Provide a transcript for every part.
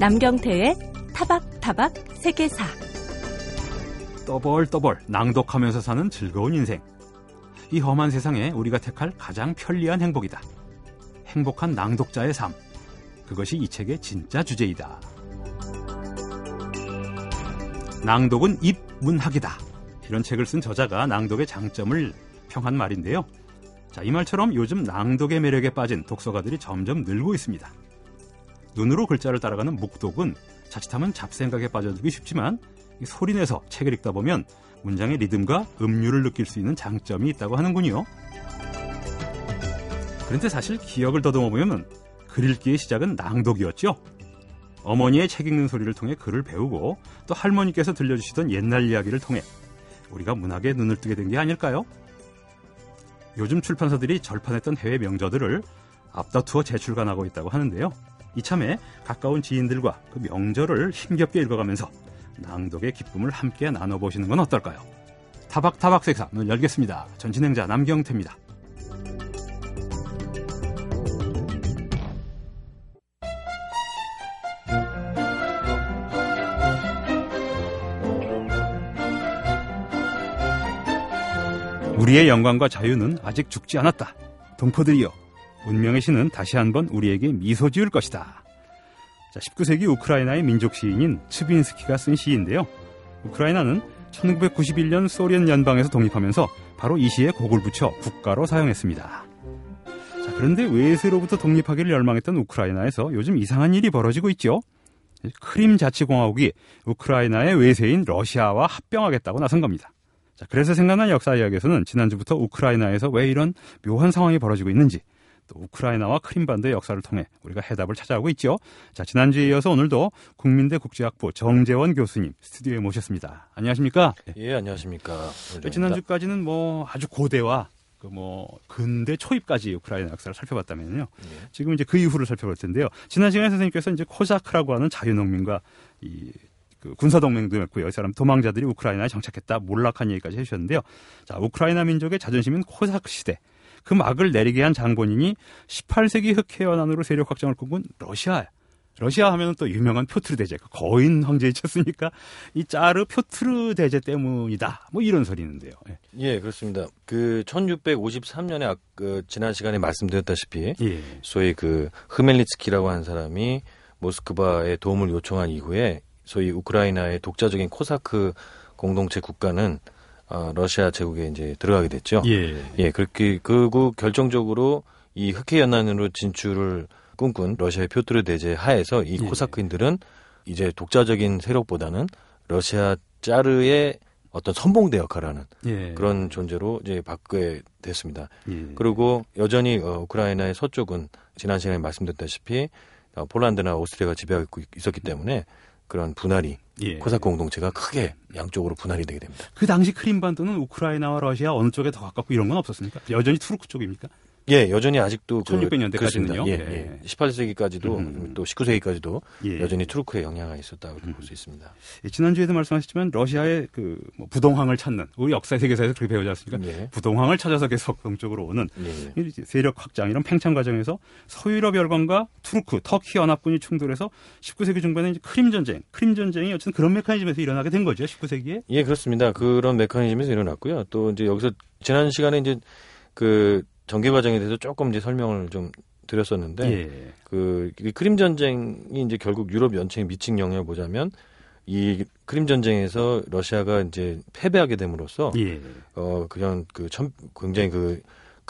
남경태의 타박타박 세계사 떠벌떠벌 낭독하면서 사는 즐거운 인생 이 험한 세상에 우리가 택할 가장 편리한 행복이다. 행복한 낭독자의 삶 그것이 이 책의 진짜 주제이다. 낭독은 입문학이다. 이런 책을 쓴 저자가 낭독의 장점을 평한 말인데요. 자, 이 말처럼 요즘 낭독의 매력에 빠진 독서가들이 점점 늘고 있습니다. 눈으로 글자를 따라가는 묵독은 자칫하면 잡생각에 빠져들기 쉽지만 소리내서 책을 읽다 보면 문장의 리듬과 음률을 느낄 수 있는 장점이 있다고 하는군요. 그런데 사실 기억을 더듬어 보면 글 읽기의 시작은 낭독이었죠. 어머니의 책 읽는 소리를 통해 글을 배우고 또 할머니께서 들려주시던 옛날 이야기를 통해 우리가 문학에 눈을 뜨게 된 게 아닐까요? 요즘 출판사들이 절판했던 해외 명저들을 앞다투어 재출간하고 있다고 하는데요. 이참에 가까운 지인들과 그 명절을 힘겹게 읽어가면서 낭독의 기쁨을 함께 나눠보시는 건 어떨까요? 타박타박 색사 문을 열겠습니다. 전 진행자 남경태입니다. 우리의 영광과 자유는 아직 죽지 않았다. 동포들이여, 운명의 신은 다시 한번 우리에게 미소 지을 것이다. 자, 19세기 우크라이나의 민족 시인인 츠빈스키가 쓴 시인데요. 우크라이나는 1991년 소련 연방에서 독립하면서 바로 이 시에 곡을 붙여 국가로 사용했습니다. 자, 그런데 외세로부터 독립하기를 열망했던 우크라이나에서 요즘 이상한 일이 벌어지고 있죠. 크림 자치공화국이 우크라이나의 외세인 러시아와 합병하겠다고 나선 겁니다. 자, 그래서 생각난 역사 이야기에서는 지난주부터 우크라이나에서 왜 이런 묘한 상황이 벌어지고 있는지 또 우크라이나와 크림반도의 역사를 통해 우리가 해답을 찾아오고 있죠. 자, 지난주에 이어서 오늘도 국민대 국제학부 정재원 교수님 스튜디오에 모셨습니다. 안녕하십니까? 예, 안녕하십니까. 지난주까지는 뭐 아주 고대와 그뭐 근대 초입까지 우크라이나 역사를 살펴봤다면요. 예. 지금 이제 그 이후를 살펴볼 텐데요. 지난 시간에 선생님께서 이제 코사크라고 하는 자유농민과 이 그 군사동맹도 맺고요. 이 사람 도망자들이 우크라이나에 정착했다. 몰락한 얘기까지 해주셨는데요. 자, 우크라이나 민족의 자존심인 코사크 시대. 그 막을 내리게 한 장본인이 18세기 흑해 연안으로 세력 확장을 꿈꾼 러시아. 러시아 하면 또 유명한 표트르 대제, 그 거인 황제이지 않습니까? 이 짜르 표트르 대제 때문이다. 뭐 이런 소리 있는데요. 예, 예 그렇습니다. 그 1653년에 아, 그 지난 시간에 말씀드렸다시피 예. 소위 그 흐멜리츠키라고 하는 사람이 모스크바에 도움을 요청한 이후에 소위 우크라이나의 독자적인 코사크 공동체 국가는 어, 러시아 제국에 이제 들어가게 됐죠. 예. 예, 그렇게 그리고 결정적으로 이 흑해 연안으로 진출을 꿈꾼 러시아의 표트르 대제 하에서 이 예. 코사크인들은 이제 독자적인 세력보다는 러시아 짜르의 어떤 선봉대 역할을 하는 예. 그런 존재로 이제 바뀌게 됐습니다. 예. 그리고 여전히 어, 우크라이나의 서쪽은 지난 시간에 말씀드렸다시피 어, 폴란드나 오스트리아가 지배하고 있었기 때문에 그런 분할이 예. 코사크 공동체가 크게 양쪽으로 분할이 되게 됩니다. 그 당시 크림반도는 우크라이나와 러시아 어느 쪽에 더 가깝고 이런 건 없었습니까? 여전히 투르크 쪽입니까? 예, 여전히 아직도 1600년대까지는요. 그, 예, 예. 18세기까지도 음. 또 19세기까지도 예. 여전히 투르크의 영향이 있었다고 음. 볼 수 있습니다. 예, 지난주에도 말씀하셨지만 러시아의 그 뭐 부동항을 찾는 우리 역사 세계사에서 그렇게 배우지 않습니까? 예. 부동항을 찾아서 계속 동쪽으로 오는 예. 세력 확장 이런 팽창 과정에서 서유럽 열강과 투르크, 터키 연합군이 충돌해서 19세기 중반에 크림 전쟁, 크림 전쟁이 어쨌든 그런 메커니즘에서 일어나게 된 거죠. 19세기에. 예, 그렇습니다. 그런 메커니즘에서 일어났고요. 또 이제 여기서 지난 시간에 이제 그 전개 과정에 대해서 조금 이제 설명을 좀 드렸었는데 예. 그 크림 전쟁이 이제 결국 유럽 열강에 미친 영향을 보자면 이 크림 전쟁에서 러시아가 이제 패배하게 됨으로써 예. 어 그냥 그 참, 굉장히 그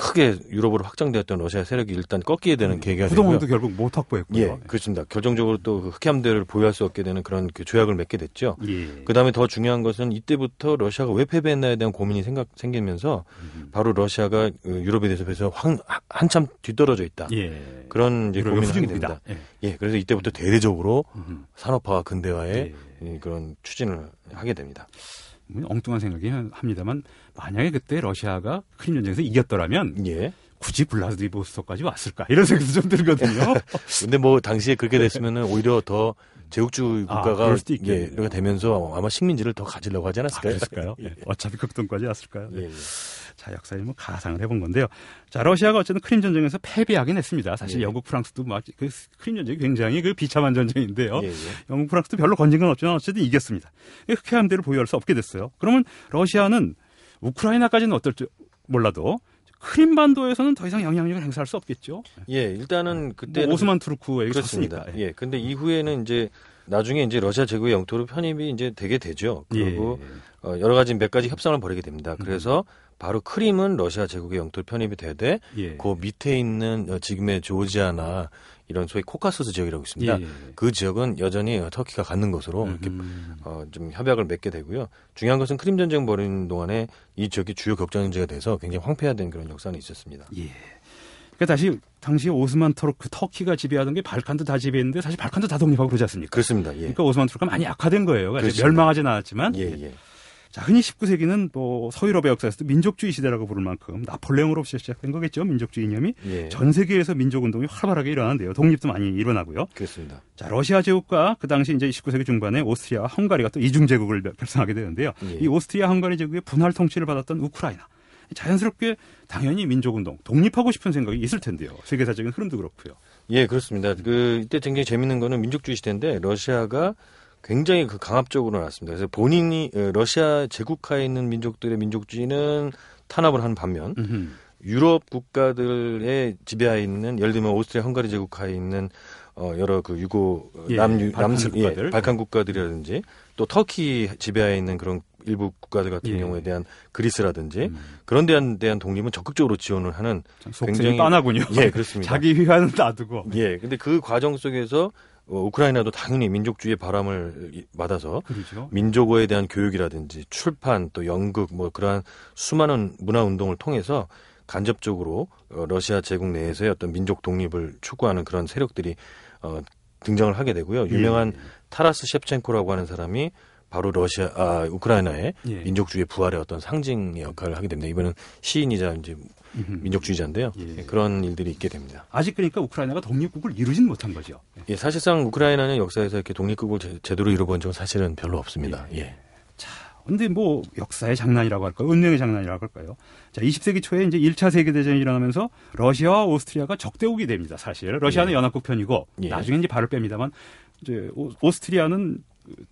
크게 유럽으로 확장되었던 러시아 세력이 일단 꺾이게 되는 음, 계기가 되고요. 그동안도 결국 못 확보했고요. 예, 그렇습니다. 결정적으로 또그 흑해함대를 보유할 수 없게 되는 그런 그 조약을 맺게 됐죠. 예. 그다음에 더 중요한 것은 이때부터 러시아가 왜 패배했나에 대한 고민이 생각 생기면서 음. 바로 러시아가 그 유럽에 대해서 한, 한참 뒤떨어져 있다. 예. 그런 이제 고민을 하게 됩니다. 예. 예. 그래서 이때부터 대대적으로 음. 산업화와 근대화에 예. 그런 추진을 하게 됩니다. 엉뚱한 생각이 합니다만 만약에 그때 러시아가 크림 전쟁에서 이겼더라면 예. 굳이 블라디보스토크까지 왔을까 이런 생각도 좀 들거든요. 근데 뭐 당시에 그렇게 됐으면은 오히려 더 제국주의 아, 국가가 아, 예, 되면서 아마 식민지를 더 가지려고 하지 않았을까요? 아, 예. 어차피 극동까지 왔을까요? 네. 예, 예. 자, 역사에 뭐 가상을 해본 건데요. 자, 러시아가 어쨌든 크림 전쟁에서 패배하긴 했습니다. 사실 예. 영국, 프랑스도 막그 크림 전쟁이 굉장히 그 비참한 전쟁인데요. 예, 예. 영국, 프랑스도 별로 건진 건 없지만 어쨌든 이겼습니다. 흑해함 대를 보유할 수 없게 됐어요. 그러면 러시아는 우크라이나까지는 어떨지 몰라도 크림반도에서는 더 이상 영향력을 행사할 수 없겠죠. 예, 일단은 그때 뭐 오스만 투르크 얘기 그렇습니다. 예, 근데 이후에는 이제 나중에 이제 러시아 제국의 영토로 편입이 이제 되게 되죠. 그리고 예. 어, 여러 가지 몇 가지 협상을 벌이게 됩니다. 그래서 음. 바로 크림은 러시아 제국의 영토로 편입이 되되 예. 그 밑에 있는 어, 지금의 조지아나 이런 소위 코카서스 지역이라고 있습니다. 예. 그 지역은 여전히 터키가 갖는 것으로 음. 이렇게 어, 좀 협약을 맺게 되고요. 중요한 것은 크림 전쟁 벌이는 동안에 이 지역이 주요 격전지가 돼서 굉장히 황폐화된 그런 역사는 있었습니다. 예. 그러니까 다시 당시 오스만 투르크 터키가 지배하던 게 발칸도 다 지배했는데 사실 발칸도 다 독립하고 그러지 않습니까? 그렇습니다. 예. 그러니까 오스만 투르크가 많이 약화된 거예요. 그러니까 멸망하진 않았지만 예, 예. 자, 흔히 19세기는 뭐 서유럽의 역사에서도 민족주의 시대라고 부를 만큼 나폴레옹으로부터 시작된 거겠죠. 민족주의 이념이 예. 전 세계에서 민족 운동이 활발하게 일어나는데요. 독립도 많이 일어나고요. 그렇습니다. 자, 러시아 제국과 그 당시 이제 19세기 중반에 오스트리아와 헝가리가 또 이중 제국을 결성하게 되는데요. 예. 이 오스트리아 헝가리 제국의 분할 통치를 받았던 우크라이나. 자연스럽게 당연히 민족운동, 독립하고 싶은 생각이 있을 텐데요. 세계사적인 흐름도 그렇고요. 예, 그렇습니다. 그 이때 굉장히 재밌는 거는 민족주의 시대인데 러시아가 굉장히 그 강압적으로 나왔습니다. 그래서 본인이 어, 러시아 제국하에 있는 민족들의 민족주의는 탄압을 한 반면 음흠. 유럽 국가들의 지배하에 있는 예를 들면 오스트리아 헝가리 제국하에 있는 어 여러 그 유고 예, 남유 남슬 예, 발칸 국가들이라든지 또 터키 지배하에 있는 그런 일부 국가들 같은 예. 경우에 대한 그리스라든지 음. 그런 데한 대한 독립은 적극적으로 지원을 하는 굉장히 빤하군요. 예, 그렇습니다. 자기 휘하는 놔두고. 예, 근데 그 과정 속에서 어, 우크라이나도 당연히 민족주의의 바람을 받아서 그렇죠. 민족어에 대한 교육이라든지 출판 또 연극 뭐 그러한 수많은 문화 운동을 통해서 간접적으로 어, 러시아 제국 내에서의 어떤 민족 독립을 추구하는 그런 세력들이 어, 등장을 하게 되고요. 유명한 예. 타라스 셰프첸코라고 하는 사람이 바로 러시아, 아, 우크라이나의 예. 민족주의 부활의 어떤 상징의 역할을 하게 됩니다. 이번은 시인이자 이제 민족주의자인데요. 예. 그런 일들이 있게 됩니다. 아직 그러니까 우크라이나가 독립국을 이루진 못한 거죠. 예, 사실상 우크라이나는 역사에서 이렇게 독립국을 제, 대로 이뤄본 적은 사실은 별로 없습니다. 예. 예. 자, 근데 뭐 역사의 장난이라고 할까요? 운명의 장난이라고 할까요? 자, 20세기 초에 이제 1차 세계 대전이 일어나면서 러시아와 오스트리아가 적대국이 됩니다, 사실. 러시아는 예. 연합국 편이고 예. 나중에 이제 발을 뺍니다만 이제 오, 스트리아는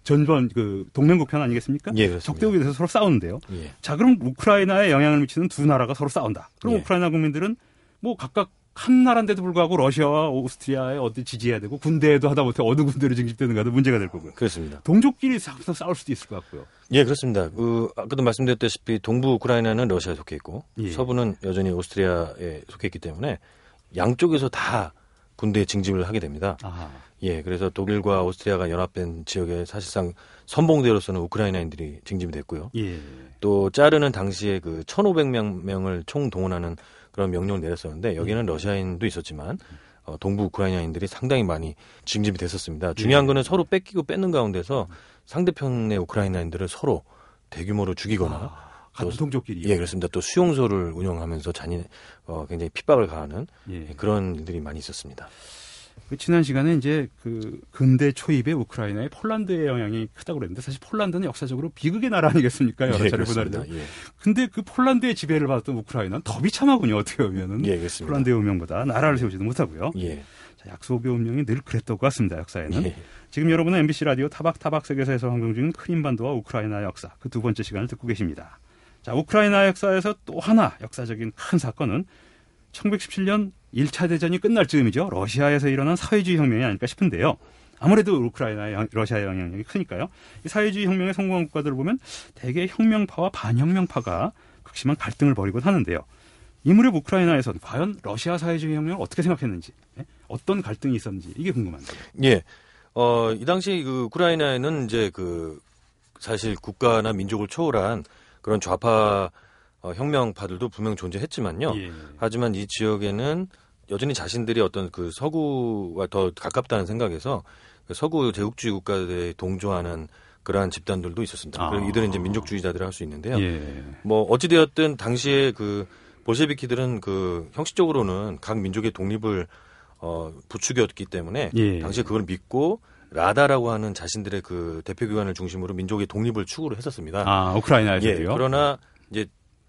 전번 그 동맹국 편 아니겠습니까? 예, 적대국에 대해서 서로 싸우는데요. 예. 자, 그럼 우크라이나에 영향을 미치는 두 나라가 서로 싸운다. 그럼 예. 우크라이나 국민들은 뭐 각각 한 나라인데도 불구하고 러시아와 오스트리아에 어디 지지해야 되고 군대에도 하다 못해 어느 군대로 징집되는가도 문제가 될 거고요. 그렇습니다. 동족끼리 싸울 수도 있을 것 같고요. 예, 그렇습니다. 그 아까도 말씀드렸다시피 동부 우크라이나는 러시아에 속해 있고 예. 서부는 여전히 오스트리아에 속해 있기 때문에 양쪽에서 다 군대에 징집을 하게 됩니다. 아하. 예, 그래서 독일과 오스트리아가 연합된 지역에 사실상 선봉대로서는 우크라이나인들이 징집이 됐고요. 예. 또 짜르는 당시에 그 1,500명을 총 동원하는 그런 명령을 내렸었는데 여기는 예. 러시아인도 있었지만 어, 동부 우크라이나인들이 상당히 많이 징집이 됐었습니다. 중요한 예. 거는 서로 뺏기고 뺏는 가운데서 상대편의 우크라이나인들을 서로 대규모로 죽이거나 아. 같은 동족끼리 예 그렇습니다. 또 수용소를 운영하면서 잔인 어, 굉장히 핍박을 가하는 예. 그런 일들이 많이 있었습니다. 그 지난 시간에 이제 그 근대 초입의 우크라이나의 폴란드의 영향이 크다고 그랬는데 사실 폴란드는 역사적으로 비극의 나라 아니겠습니까? 여러 예, 차례 보다도. 예. 근데 그 폴란드의 지배를 받았던 우크라이나는 더 비참하군요. 어떻게 보면은. 예. 폴란드의 운명보다 나라를 세우지도 못하고요. 예. 자, 약소국의 운명이 늘 그랬던 것 같습니다. 역사에는. 예. 지금 여러분은 MBC 라디오 타박타박 세계사에서 방송 중인 크림반도와 우크라이나 역사 그 두 번째 시간을 듣고 계십니다. 자, 우크라이나 역사에서 또 하나 역사적인 큰 사건은 1917년 1차 대전이 끝날 즈음이죠. 러시아에서 일어난 사회주의 혁명이 아닐까 싶은데요. 아무래도 우크라이나의 러시아의 영향력이 크니까요. 이 사회주의 혁명에 성공한 국가들을 보면 대개 혁명파와 반혁명파가 극심한 갈등을 벌이곤 하는데요. 이 무렵 우크라이나에서는 과연 러시아 사회주의 혁명을 어떻게 생각했는지, 예? 어떤 갈등이 있었는지 이게 궁금한데요. 예. 어, 이 당시 그 우크라이나에는 이제 그 사실 국가나 민족을 초월한 그런 좌파 어, 혁명파들도 분명 존재했지만요. 예. 하지만 이 지역에는 여전히 자신들이 어떤 그 서구와 더 가깝다는 생각에서 그 서구 제국주의 국가들에 동조하는 그러한 집단들도 있었습니다. 아. 이들은 이제 민족주의자들을 할 수 있는데요. 예. 뭐 어찌되었든 당시에 그 볼셰비키들은 그 형식적으로는 각 민족의 독립을 어, 부추겼기 때문에 예. 당시에 그걸 믿고 라다라고 하는 자신들의 그 대표기관을 중심으로 민족의 독립을 추구를 했었습니다. 아, 우크라이나에서요? 예, 그러나 이제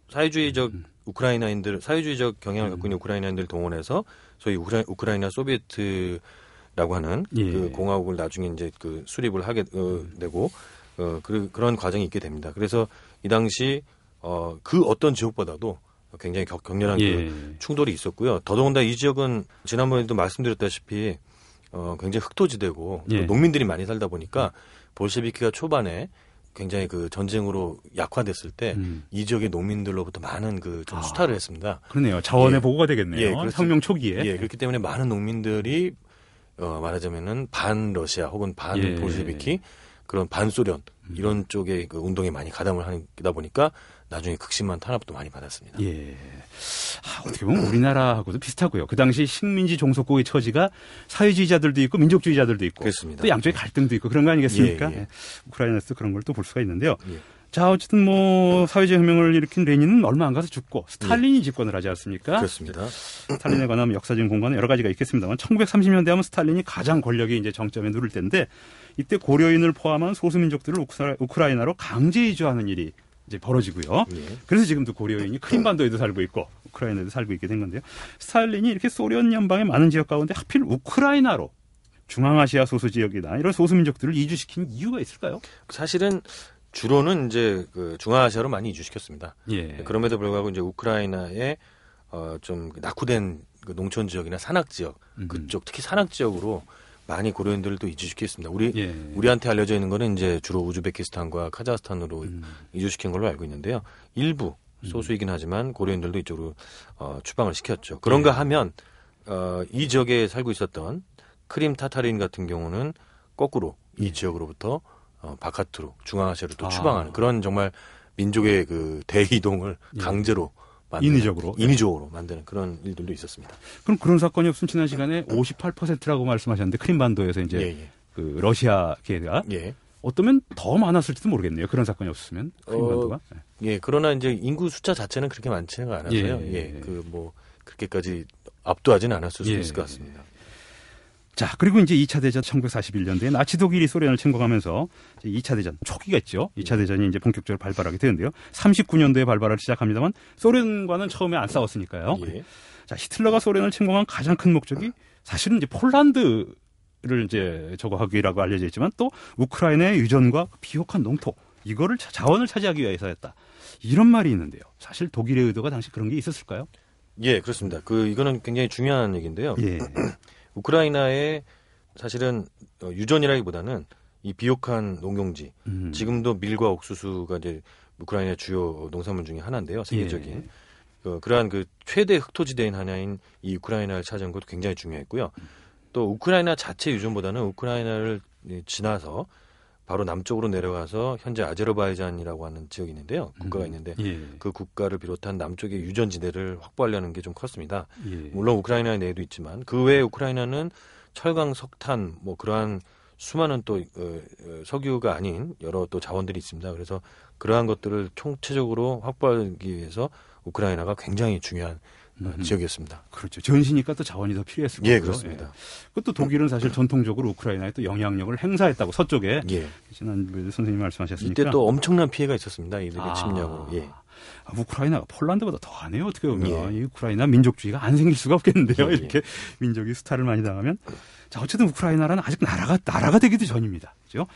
사회주의적 음. 우크라이나인들 사회주의적 경향을 갖고 있는 음. 우크라이나인들 동원해서 소위 우크라, 우크라이나 소비에트라고 하는 예. 그 공화국을 나중에 이제 그 수립을 하게 어, 되고 어, 그, 그런 과정이 있게 됩니다. 그래서 이 당시 어, 그 어떤 지역보다도 굉장히 격, 격렬한 예. 그 충돌이 있었고요. 더더군다나 이 지역은 지난번에도 말씀드렸다시피 어, 굉장히 흑토지대고 예. 농민들이 많이 살다 보니까 볼셰비키가 초반에 굉장히 그 전쟁으로 약화됐을 때이 음. 지역의 농민들로부터 많은 그좀 아, 수탈을 했습니다. 그러네요. 자원의 예. 보고가 되겠네요. 예, 그렇 혁명 초기에. 예, 그렇기 때문에 많은 농민들이 어, 말하자면은 반 러시아 혹은 반 예. 볼셰비키 그런 반소련 음. 이런 쪽에 그 운동에 많이 가담을 하다 보니까 나중에 극심한 탄압도 많이 받았습니다. 예. 아, 어떻게 보면 우리나라하고도 비슷하고요. 그 당시 식민지 종속국의 처지가 사회주의자들도 있고 민족주의자들도 있고 그렇습니다. 또 양쪽에 갈등도 있고 그런 거 아니겠습니까? 예, 예. 우크라이나에서 그런 걸 또 볼 수가 있는데요. 예. 자, 어쨌든 뭐 사회주의 혁명을 일으킨 레닌은 얼마 안 가서 죽고 스탈린이 예. 집권을 하지 않습니까? 그렇습니다. 스탈린에 관한 역사적인 공간은 여러 가지가 있겠습니다만 1930년대 하면 스탈린이 가장 권력이 이제 정점에 누를 때인데 이때 고려인을 포함한 소수민족들을 우크라이나로 강제 이주하는 일이 이제 벌어지고요. 예. 그래서 지금도 고려인이 크림반도에도 살고 있고 우크라이나에도 살고 있게 된 건데요. 스탈린이 이렇게 소련 연방의 많은 지역 가운데 하필 우크라이나로 중앙아시아 소수 지역이나 이런 소수 민족들을 이주시킨 이유가 있을까요? 사실은 주로는 이제 그 중앙아시아로 많이 이주시켰습니다. 예. 그럼에도 불구하고 이제 우크라이나에 어좀 낙후된 그 농촌 지역이나 산악 지역 그쪽 특히 산악 지역으로 많이 고려인들도 이주시켰습니다. 우리 예. 우리한테 알려져 있는 거는 이제 주로 우즈베키스탄과 카자흐스탄으로 음. 이주시킨 걸로 알고 있는데요. 일부 음. 소수이긴 하지만 고려인들도 이쪽으로 어, 추방을 시켰죠. 그런가 예. 하면 어, 이 지역에 살고 있었던 크림 타타린 같은 경우는 거꾸로 이 예. 지역으로부터 어, 바깥으로 중앙아시아로 또 아. 추방하는 그런 정말 민족의 그 대이동을 예. 강제로 인위적으로 인위적으로 만드는 그런 일들도 있었습니다. 그럼 그런 사건이 없으면 지난 시간에 58%라고 말씀하셨는데 크림반도에서 이제 예, 예. 그 러시아 계가 예. 어쩌면 더 많았을지도 모르겠네요. 그런 사건이 없으면 크림반도가. 어, 예, 그러나 이제 인구 숫자 자체는 그렇게 많지는 않아서요. 예, 예. 그뭐 그렇게까지 압도하지는 않았을 수 예. 있을 것 같습니다. 자, 그리고 이제 2차 대전 1941년도에 나치 독일이 소련을 침공하면서 2차 대전 초기겠죠. 2차 대전이 이제 본격적으로 발발하게 되는데요. 39년도에 발발을 시작합니다만 소련과는 처음에 안 싸웠으니까요. 예. 자, 히틀러가 소련을 침공한 가장 큰 목적이 사실은 이제 폴란드 를 이제 저거 하기라고 알려져 있지만 또 우크라이나의 유전과 비옥한 농토 이거를 자원을 차지하기 위해서였다. 이런 말이 있는데요. 사실 독일의 의도가 당시 그런 게 있었을까요? 예, 그렇습니다. 그 이거는 굉장히 중요한 얘기인데요. 예. 우크라이나의 사실은 어, 유전이라기보다는 이 비옥한 농경지 음. 지금도 밀과 옥수수가 이제 우크라이나 주요 농산물 중에 하나인데요 세계적인 예. 어, 그러한 그 최대 흑토지대인 하나인 이 우크라이나를 찾은 것도 굉장히 중요했고요 또 우크라이나 자체 유전보다는 우크라이나를 지나서 바로 남쪽으로 내려가서 현재 아제르바이잔이라고 하는 지역이 있는데요. 국가가 음. 있는데 예. 그 국가를 비롯한 남쪽의 유전 지대를 확보하려는 게 좀 컸습니다. 예. 물론 우크라이나 내에도 있지만 그 외에 우크라이나는 철강, 석탄 뭐 그러한 수많은 또 어, 어, 석유가 아닌 여러 또 자원들이 있습니다. 그래서 그러한 것들을 총체적으로 확보하기 위해서 우크라이나가 굉장히 중요한 음. 지역이었습니다. 그렇죠. 전시니까 또 자원이 더 필요했을 거고요. 예, 그렇습니다. 예. 그것도 독일은 사실 전통적으로 우크라이나에 또 영향력을 행사했다고 서쪽에 예. 지난 선생님 말씀하셨으니까 이때 또 엄청난 피해가 있었습니다. 이들의 아. 침략으로. 예. 아, 우크라이나가 폴란드보다 더안 해요. 어떻게 보면 예. 이 우크라이나 민족주의가 안 생길 수가 없겠는데요. 예, 예. 이렇게 민족이 수탈을 많이 당하면 자 어쨌든 우크라이나는 아직 나라가 나라가 되기도 전입니다. 그죠?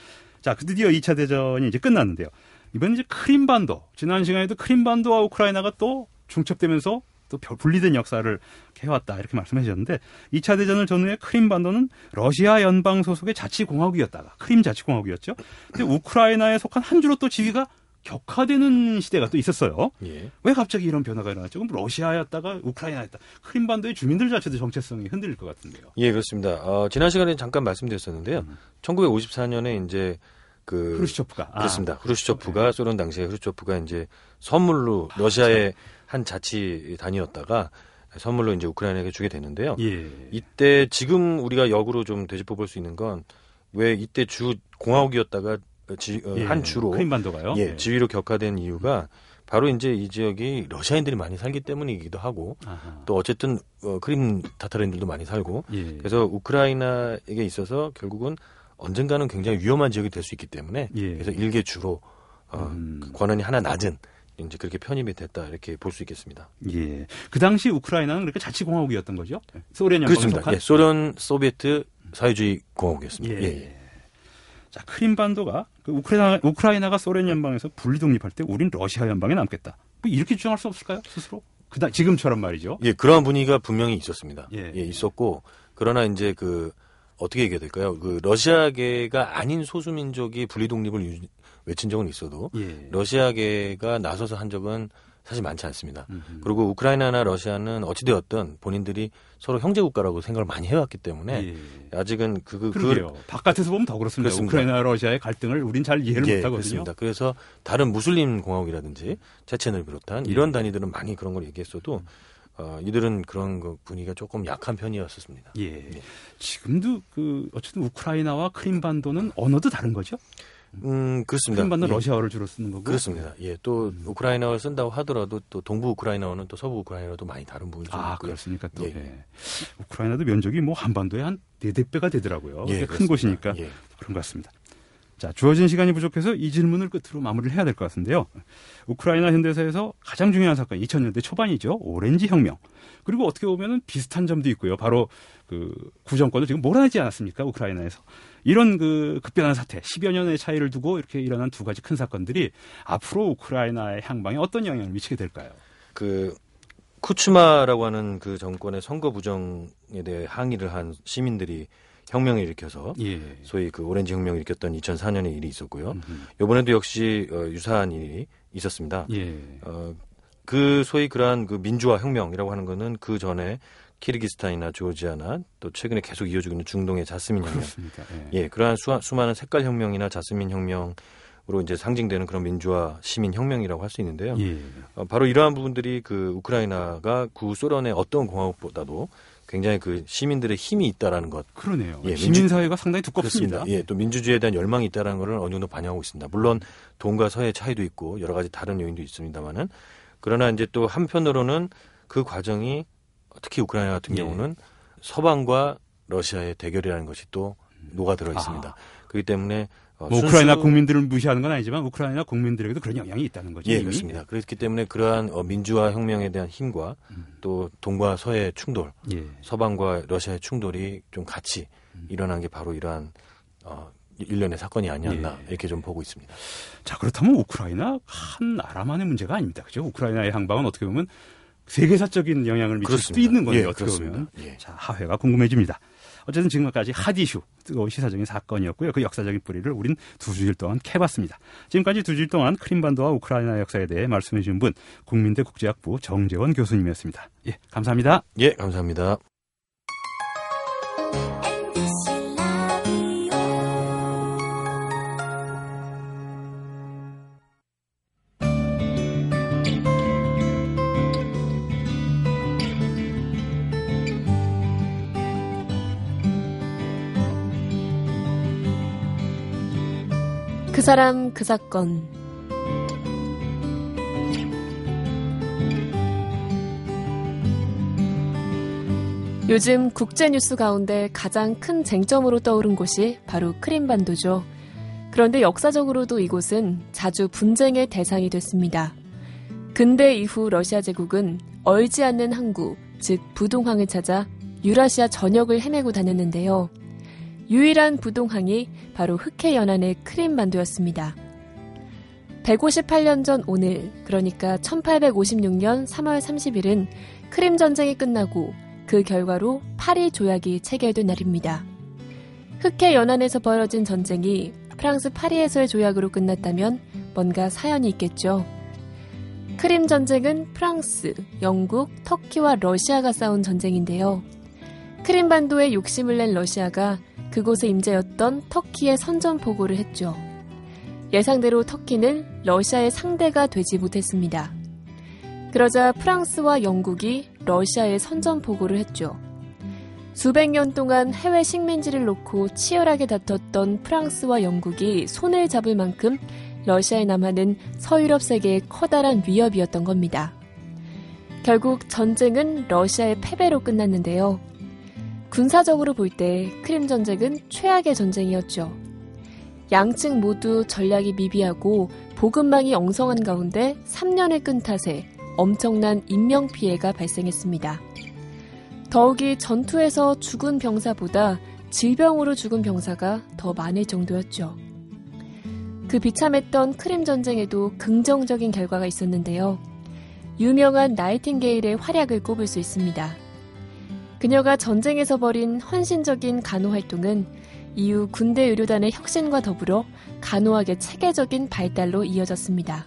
자그 드디어 2차 대전이 이제 끝났는데요. 이번 이제 크림반도 지난 시간에도 크림반도와 우크라이나가 또 중첩되면서 또 분리된 역사를 해왔다 이렇게 말씀해 주셨는데 2차 대전을 전후에 크림반도는 러시아 연방 소속의 자치공화국이었다가 크림 자치공화국이었죠. 근데 우크라이나에 속한 한 주로 또 지위가 격화되는 시대가 또 있었어요. 예. 왜 갑자기 이런 변화가 일어났죠? 그럼 러시아였다가 우크라이나였다. 크림반도의 주민들 자체도 정체성이 흔들릴 것 같은데요. 예, 그렇습니다. 어, 지난 시간에 잠깐 말씀드렸었는데요. 음. 1954년에 이제 그 후르시초프가 그렇습니다. 아, 후르시초프가 네. 소련 당시에 후르시초프가 이제 선물로 러시아에 아, 한 자치단이었다가 선물로 이제 우크라이나에게 주게 되는데요. 예. 이때 지금 우리가 역으로 좀 되짚어 볼 수 있는 건 왜 이때 주 공화국이었다가 지, 어, 예. 한 주로 크림반도가요? 예, 지위로 격화된 이유가 바로 이제 이 지역이 러시아인들이 많이 살기 때문이기도 하고 아하. 또 어쨌든 어, 크림 타타르인들도 많이 살고 예. 그래서 우크라이나에게 있어서 결국은 언젠가는 굉장히 위험한 지역이 될 수 있기 때문에 예. 그래서 일개 주로 어, 음. 권한이 하나 낮은 이제 그렇게 편입이 됐다 이렇게 볼 수 있겠습니다. 예. 그 당시 우크라이나는 그렇게 자치공화국이었던 거죠? 소련 연방 그렇습니다. 예, 소련 소비에트 사회주의 공화국이었습니다. 예. 예. 자, 크림반도가 그 우크라이나, 우크라이나가 소련 연방에서 분리 독립할 때 우린 러시아 연방에 남겠다. 뭐 이렇게 주장할 수 없을까요? 스스로? 그다 지금처럼 말이죠. 예, 그러한 분위기가 분명히 있었습니다. 예. 예, 있었고 그러나 이제 그 어떻게 얘기해야 될까요? 그 러시아계가 아닌 소수민족이 분리 독립을 외친 적은 있어도 예. 러시아계가 나서서 한 적은 사실 많지 않습니다. 음흠. 그리고 우크라이나나 러시아는 어찌되었든 본인들이 서로 형제 국가라고 생각을 많이 해왔기 때문에 예. 아직은 그, 그, 그 바깥에서 보면 더 그렇습니다. 그렇습니다. 우크라이나 러시아의 갈등을 우린 잘 이해를 예, 못하거든요. 그렇습니다. 그래서 다른 무슬림 공화국이라든지 체첸을 비롯한 예. 이런 단위들은 많이 그런 걸 얘기했어도 음. 어, 이들은 그런 그 분위기가 조금 약한 편이었었습니다. 예. 예. 지금도 그 어쨌든 우크라이나와 크림반도는 언어도 다른 거죠? 음, 그렇습니다. 크림반도 예. 러시아어를 주로 쓰는 거고. 그렇습니다. 예. 또 음. 우크라이나어를 쓴다고 하더라도 또 동부 우크라이나어는 또 서부 우크라이나어도 많이 다른 부분이 좀 아, 있고요. 그렇습니까? 또. 예. 예. 우크라이나도 면적이 뭐 한반도에 한 네댓 배가 되더라고요. 예, 큰 곳이니까 예. 그런 것 같습니다. 자, 주어진 시간이 부족해서 이 질문을 끝으로 마무리를 해야 될 것 같은데요. 우크라이나 현대사에서 가장 중요한 사건, 2000년대 초반이죠. 오렌지 혁명. 그리고 어떻게 보면은 비슷한 점도 있고요. 바로 그 구정권을 지금 몰아내지 않았습니까? 우크라이나에서. 이런 그 급변한 사태, 10여 년의 차이를 두고 이렇게 일어난 두 가지 큰 사건들이 앞으로 우크라이나의 향방에 어떤 영향을 미치게 될까요? 그 쿠츠마라고 하는 그 정권의 선거 부정에 대해 항의를 한 시민들이 혁명을 일으켜서 예. 소위 그 오렌지 혁명을 일으켰던 2004년에 일이 있었고요. 이번에도 역시 어, 유사한 일이 있었습니다. 예. 어, 그 소위 그러한 그 민주화 혁명이라고 하는 거는 그 전에 키르기스탄이나 조지아나 또 최근에 계속 이어지고 있는 중동의 자스민 혁명. 예. 예, 그러한 수, 수많은 색깔 혁명이나 자스민 혁명 으로 이제 상징되는 그런 민주화 시민 혁명이라고 할 수 있는데요. 예. 어, 바로 이러한 부분들이 그 우크라이나가 구 소련의 어떤 공화국보다도 굉장히 그 시민들의 힘이 있다라는 것. 그러네요. 예, 시민 사회가 상당히 두껍습니다. 그렇습니다. 예, 또 민주주의에 대한 열망이 있다라는 것을 어느 정도 반영하고 있습니다. 물론 동과 서의 차이도 있고 여러 가지 다른 요인도 있습니다만은 그러나 이제 또 한편으로는 그 과정이 특히 우크라이나 같은 예. 경우는 서방과 러시아의 대결이라는 것이 또 녹아들어 있습니다. 아. 그렇기 때문에 어, 뭐 우크라이나 국민들을 무시하는 건 아니지만 우크라이나 국민들에게도 그런 영향이 있다는 거죠. 예, 이미? 그렇습니다. 그렇기 때문에 그러한 어, 민주화 혁명에 대한 힘과 음. 또 동과 서의 충돌, 예. 서방과 러시아의 충돌이 좀 같이 음. 일어난 게 바로 이러한 어, 일련의 사건이 아니었나 예. 이렇게 좀 보고 있습니다. 자 그렇다면 우크라이나 한 나라만의 문제가 아닙니다. 그죠? 우크라이나의 항방은 어떻게 보면 세계사적인 영향을 미칠 그렇습니다. 수도 있는 거예요. 예, 어떻게 그렇습니다. 보면. 예. 자 하회가 궁금해집니다. 어쨌든 지금까지 핫이슈, 뜨거운 시사적인 사건이었고요. 그 역사적인 뿌리를 우린 두 주일 동안 캐봤습니다. 지금까지 두 주일 동안 크림반도와 우크라이나 역사에 대해 말씀해 주신 분, 국민대 국제학부 정재원 교수님이었습니다. 예, 감사합니다. 예, 감사합니다. 사람 그 사건 요즘 국제뉴스 가운데 가장 큰 쟁점으로 떠오른 곳이 바로 크림반도죠. 그런데 역사적으로도 이곳은 자주 분쟁의 대상이 됐습니다. 근대 이후 러시아 제국은 얼지 않는 항구, 즉 부동항을 찾아 유라시아 전역을 헤매고 다녔는데요. 유일한 부동항이 바로 흑해 연안의 크림반도였습니다. 158년 전 오늘, 그러니까 1856년 3월 30일은 크림 전쟁이 끝나고 그 결과로 파리 조약이 체결된 날입니다. 흑해 연안에서 벌어진 전쟁이 프랑스 파리에서의 조약으로 끝났다면 뭔가 사연이 있겠죠. 크림 전쟁은 프랑스, 영국, 터키와 러시아가 싸운 전쟁인데요. 크림반도에 욕심을 낸 러시아가 그곳에 임재였던 터키에 선전포고를 했죠. 예상대로 터키는 러시아의 상대가 되지 못했습니다. 그러자 프랑스와 영국이 러시아에 선전포고를 했죠. 수백 년 동안 해외 식민지를 놓고 치열하게 다퉜던 프랑스와 영국이 손을 잡을 만큼 러시아에 남하는 서유럽 세계의 커다란 위협이었던 겁니다. 결국 전쟁은 러시아의 패배로 끝났는데요. 군사적으로 볼 때 크림 전쟁은 최악의 전쟁이었죠. 양측 모두 전략이 미비하고 보급망이 엉성한 가운데 3년을 끈 탓에 엄청난 인명 피해가 발생했습니다. 더욱이 전투에서 죽은 병사보다 질병으로 죽은 병사가 더 많을 정도였죠. 그 비참했던 크림 전쟁에도 긍정적인 결과가 있었는데요. 유명한 나이팅게일의 활약을 꼽을 수 있습니다. 그녀가 전쟁에서 벌인 헌신적인 간호 활동은 이후 군대 의료단의 혁신과 더불어 간호학의 체계적인 발달로 이어졌습니다.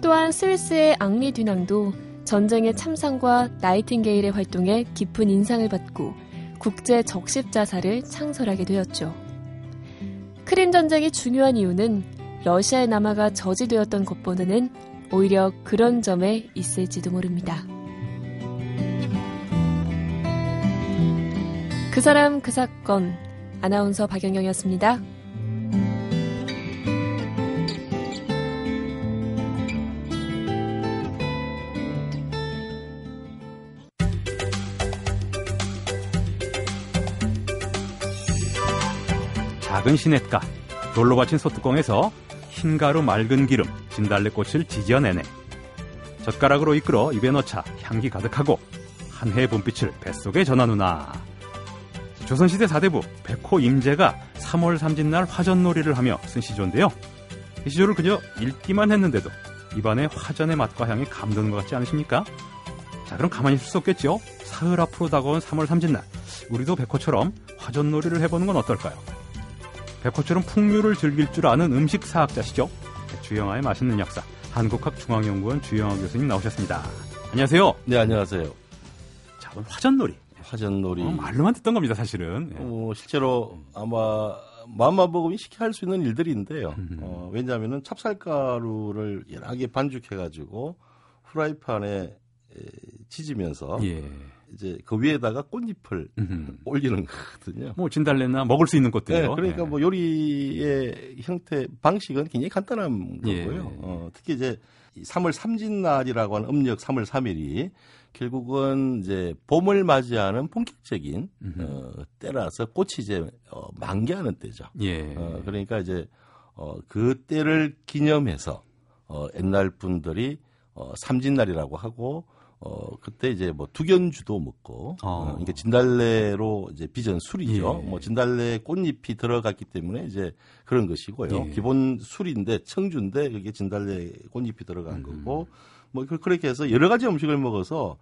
또한 스위스의 앙리 듀낭도 전쟁의 참상과 나이팅게일의 활동에 깊은 인상을 받고 국제 적십 자사를 창설하게 되었죠. 크림 전쟁이 중요한 이유는 러시아의 남하가 저지되었던 것보다는 오히려 그런 점에 있을지도 모릅니다. 그 사람 그 사건. 아나운서 박영영이었습니다. 작은 시냇가 돌로 받친 소뚜껑에서 흰가루 맑은 기름 진달래꽃을 지져내네. 젓가락으로 이끌어 입에 넣자 향기 가득하고 한 해의 봄빛을 뱃속에 전하누나 조선시대 사대부 백호 임재가 3월 삼진날 화전놀이를 하며 쓴 시조인데요 이 시조를 그저 읽기만 했는데도 입안에 화전의 맛과 향이 감도는 것 같지 않으십니까? 자 그럼 가만히 있을 수 없겠죠 사흘 앞으로 다가온 3월 삼진날 우리도 백호처럼 화전놀이를 해보는 건 어떨까요? 백호처럼 풍류를 즐길 줄 아는 음식 사학자시죠. 주영아의 맛있는 역사 한국학중앙연구원 주영아 교수님 나오셨습니다. 안녕하세요. 네, 안녕하세요. 자, 오늘 화전놀이. 화전놀이. 어, 말로만 듣던 겁니다, 사실은. 네. 어, 실제로 아마 마음만 먹으면 쉽게 할 수 있는 일들인데요. 어, 왜냐하면 찹쌀가루를 연하게 반죽해가지고 프라이팬에 에, 치지면서 예. 이제 그 위에다가 꽃잎을 음흠. 올리는 거거든요. 뭐 진달래나 먹을 수 있는 것들요. 네, 그러니까 네. 뭐 요리의 형태 방식은 굉장히 간단한 예. 거고요. 어, 특히 이제 3월 삼진날이라고 하는 음력 3월 3일이 결국은 이제 봄을 맞이하는 본격적인 어, 때라서 꽃이 이제 어, 만개하는 때죠. 예. 어, 그러니까 이제 어, 그 때를 기념해서 어, 옛날 분들이 어, 삼진날이라고 하고 어, 그때 이제 뭐 두견주도 먹고, 어. 어, 그러니까 진달래로 이제 빚은 술이죠. 예. 뭐 진달래 꽃잎이 들어갔기 때문에 이제 그런 것이고요. 예. 기본 술인데 청주인데 그게 진달래 꽃잎이 들어간 음. 거고, 뭐 그- 그렇게 해서 여러 가지 음식을 먹어서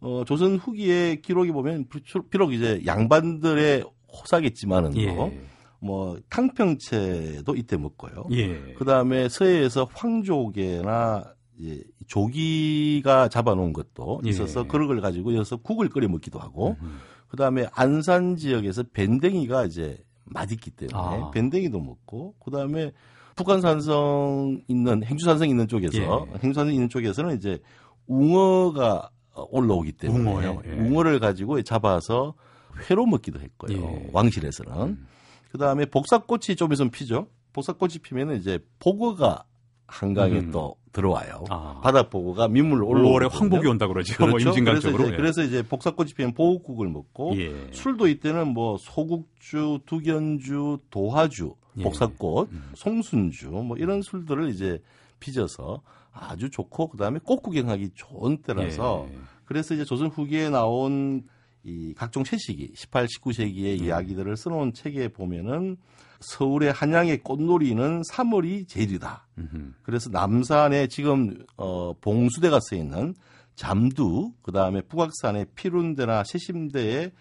어, 조선 후기의 기록이 보면 비록- 이제 양반들의 호사겠지만은 예. 뭐 탕평채도 이때 먹고요. 예. 그 다음에 서해에서 황조개나 이제 조기가 잡아놓은 것도 예. 있어서 그걸 가지고 여기서 국을 끓여 먹기도 하고 음. 그 다음에 안산 지역에서 밴댕이가 이제 맛있기 때문에 아. 밴댕이도 먹고 그 다음에 북한산성 있는 행주산성 있는 쪽에서 예. 행주산성 있는 쪽에서는 이제 웅어가 올라오기 때문에 웅어요? 예. 웅어를 가지고 잡아서 회로 먹기도 했고요 예. 왕실에서는 음. 그 다음에 복사꽃이 좀 있으면 피죠. 복사꽃이 피면은 이제 보거가 한강에 음. 또 들어와요. 아. 바닥 보거가 민물로 올라오고 5월에 황복이 온다 그러죠. 뭐 그렇죠. 임진강적으로. 그래서 이제, 그래서 이제 복사꽃이 피면 보국국을 먹고 예. 술도 이때는 뭐 소국주, 두견주, 도화주, 예. 복사꽃, 음. 송순주 뭐 이런 술들을 이제 빚어서 아주 좋고 그다음에 꽃 구경하기 좋은 때라서 예. 그래서 이제 조선 후기에 나온 이 각종 채식이 18, 19세기의 예. 이야기들을 써놓은 책에 보면은 서울의 한양의 꽃놀이는 3월이 제일이다. 음흠. 그래서 남산에 지금 어 봉수대가 쓰여 있는 잠두, 그 다음에 북악산의 피룬대나 세심대에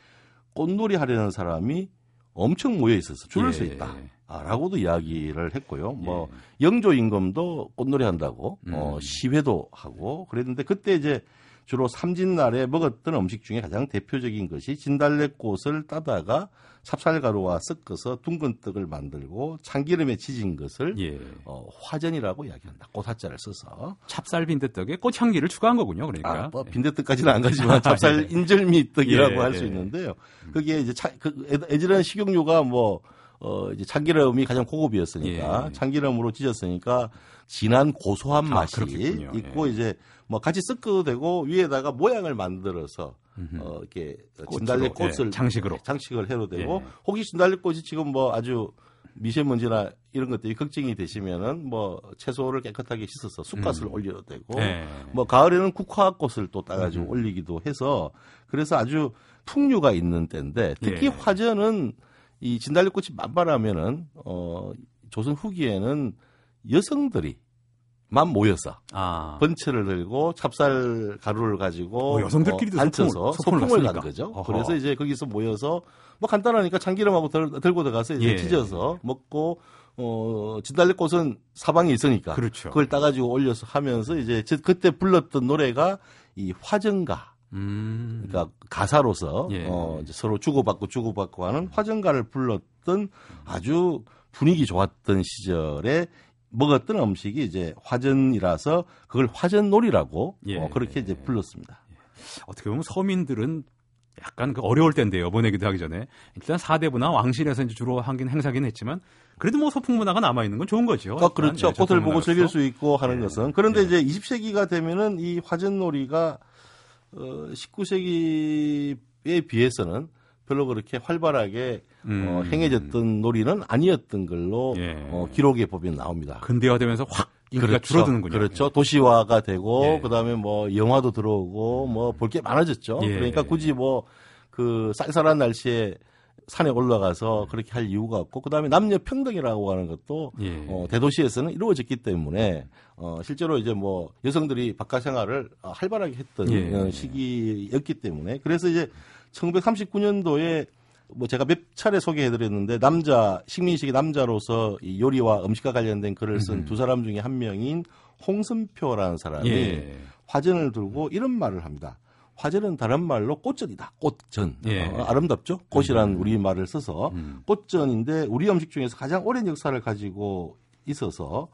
꽃놀이 하려는 사람이 엄청 모여 있어서 줄을 서 예. 있다. 아, 라고도 이야기를 했고요. 뭐 예. 영조 임금도 꽃놀이 한다고 어, 음. 시회도 하고 그랬는데 그때 이제 주로 삼진날에 먹었던 음식 중에 가장 대표적인 것이 진달래꽃을 따다가 찹쌀가루와 섞어서 둥근 떡을 만들고 참기름에 지진 것을 예. 어, 화전이라고 이야기한다. 꽃화자를 써서. 찹쌀 빈대떡에 꽃향기를 추가한 거군요. 그러니까. 아, 뭐 빈대떡까지는 안 가지만 찹쌀 인절미 떡이라고 예, 할수 예. 있는데요. 그게 이제 차, 그 애- 애절한 식용유가 뭐 어, 이제 참기름이 가장 고급이었으니까 예. 참기름으로 찢었으니까 진한 고소한 아, 맛이 그렇겠군요. 있고 예. 이제 뭐 같이 섞어도 되고 위에다가 모양을 만들어서 음흠. 어, 이렇게 꽃으로, 진달래 꽃을 예, 장식으로. 장식을 해도 되고 예. 혹시 진달래 꽃이 지금 뭐 아주 미세먼지나 이런 것들이 걱정이 되시면은 뭐 채소를 깨끗하게 씻어서 쑥갓을 음. 올려도 되고 네. 뭐 가을에는 국화꽃을 또 따가지고 음. 올리기도 해서 그래서 아주 풍류가 있는 때인데 특히 예. 화전은 이 진달래꽃이 만발하면은 어 조선 후기에는 여성들이 만 모여서 아. 번체를 들고 찹쌀 가루를 가지고 어, 여성들끼리도 어, 앉혀서 소풍을, 소풍을 간 거죠. 어허. 그래서 이제 거기서 모여서 뭐 간단하니까 참기름하고 들, 고 들어가서 이제 예. 찢어서 먹고 어 진달래꽃은 사방에 있으니까 그렇죠. 그걸 따가지고 올려서 하면서 이제 그때 불렀던 노래가 이 화정가. 음. 그러니까 가사로서 예. 어 서로 주고받고 주고받고 하는 화정가를 불렀던 아주 분위기 좋았던 시절에 먹었던 음식이 이제 화전이라서 그걸 화전놀이라고 예. 어, 그렇게 이제 불렀습니다. 예. 어떻게 보면 서민들은 약간 그 어려울 때인데 요번에기도 하기 전에 일단 사대부나 왕실에서 이제 주로 한긴 행사긴 했지만 그래도 뭐 소풍 문화가 남아 있는 건 좋은 거죠. 아, 그렇죠. 네, 꽃을 보고 즐길 수 있고 하는 예. 것은 그런데 예. 이제 20세기가 되면은 이 화전놀이가 어 19세기에 비해서는 별로 그렇게 활발하게 어, 음. 어, 행해졌던 놀이는 아니었던 걸로 예. 어, 기록에 보면 나옵니다. 근대화되면서 확 인기가 그렇죠. 줄어드는군요. 그렇죠. 도시화가 되고 예. 그다음에 뭐 영화도 들어오고 뭐 볼 게 많아졌죠. 예. 그러니까 굳이 뭐 그 쌀쌀한 날씨에 산에 올라가서 그렇게 할 이유가 없고 그다음에 남녀 평등이라고 하는 것도 예. 어, 대도시에서는 이루어졌기 때문에 어, 실제로 이제 뭐 여성들이 바깥 생활을 활발하게 했던 예. 어, 시기였기 때문에 그래서 이제 1939년도에 뭐 제가 몇 차례 소개해드렸는데 남자 식민식의 남자로서 이 요리와 음식과 관련된 글을 쓴 두 사람 중에 한 명인 홍선표라는 사람이 예. 화전을 들고 이런 말을 합니다. 화전은 다른 말로 꽃전이다. 꽃전. 예. 어, 아름답죠? 꽃이라는 음. 우리 말을 써서 음. 꽃전인데 우리 음식 중에서 가장 오랜 역사를 가지고 있어서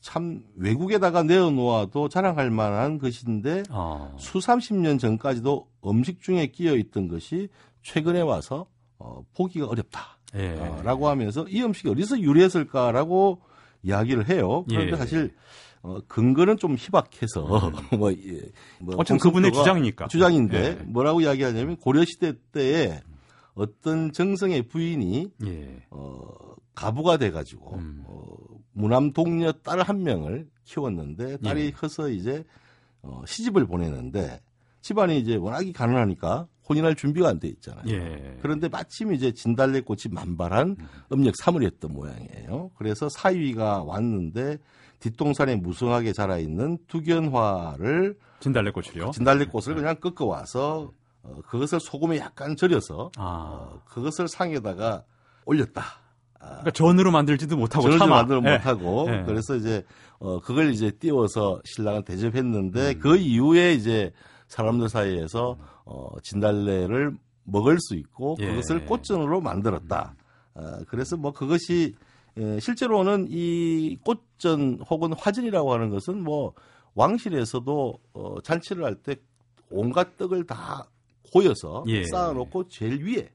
참 외국에다가 내어놓아도 자랑할 만한 것인데 어. 수삼십 년 전까지도 음식 중에 끼어 있던 것이 최근에 와서 어, 보기가 어렵다. 예. 어, 라고 하면서 이 음식이 어디서 유래했을까라고 이야기를 해요. 그런데 예. 사실 어, 근거는 좀 희박해서 음. 뭐, 예, 뭐 어쨌든 그분의 주장이니까 주장인데 예. 뭐라고 이야기하냐면 고려 시대 때에 어떤 정성의 부인이 예. 어, 가부가 돼가지고 음. 어, 무남 동녀 딸 한 명을 키웠는데 딸이 예. 커서 이제 어, 시집을 보내는데 집안이 이제 워낙에 가난하니까 혼인할 준비가 안 돼 있잖아요. 예. 그런데 마침 이제 진달래 꽃이 만발한 음. 음력 3월이었던 모양이에요. 그래서 사위가 왔는데 뒷동산에 무성하게 자라 있는 두견화를 진달래꽃을요? 진달래꽃을 그냥 꺾어 와서 어, 그것을 소금에 약간 절여서 아. 어, 그것을 상에다가 올렸다. 아. 그러니까 전으로 만들지도 못하고 전으로 만들지 네. 못하고 네. 그래서 이제 어 그걸 이제 띄워서 신랑을 대접했는데 음. 그 이후에 이제 사람들 사이에서 어 진달래를 먹을 수 있고 예. 그것을 꽃전으로 만들었다. 어, 그래서 뭐 그것이 예, 실제로는 이 꽃전 혹은 화전이라고 하는 것은 뭐 왕실에서도 어, 잔치를 할 때 온갖 떡을 다 고여서 예. 쌓아놓고 제일 위에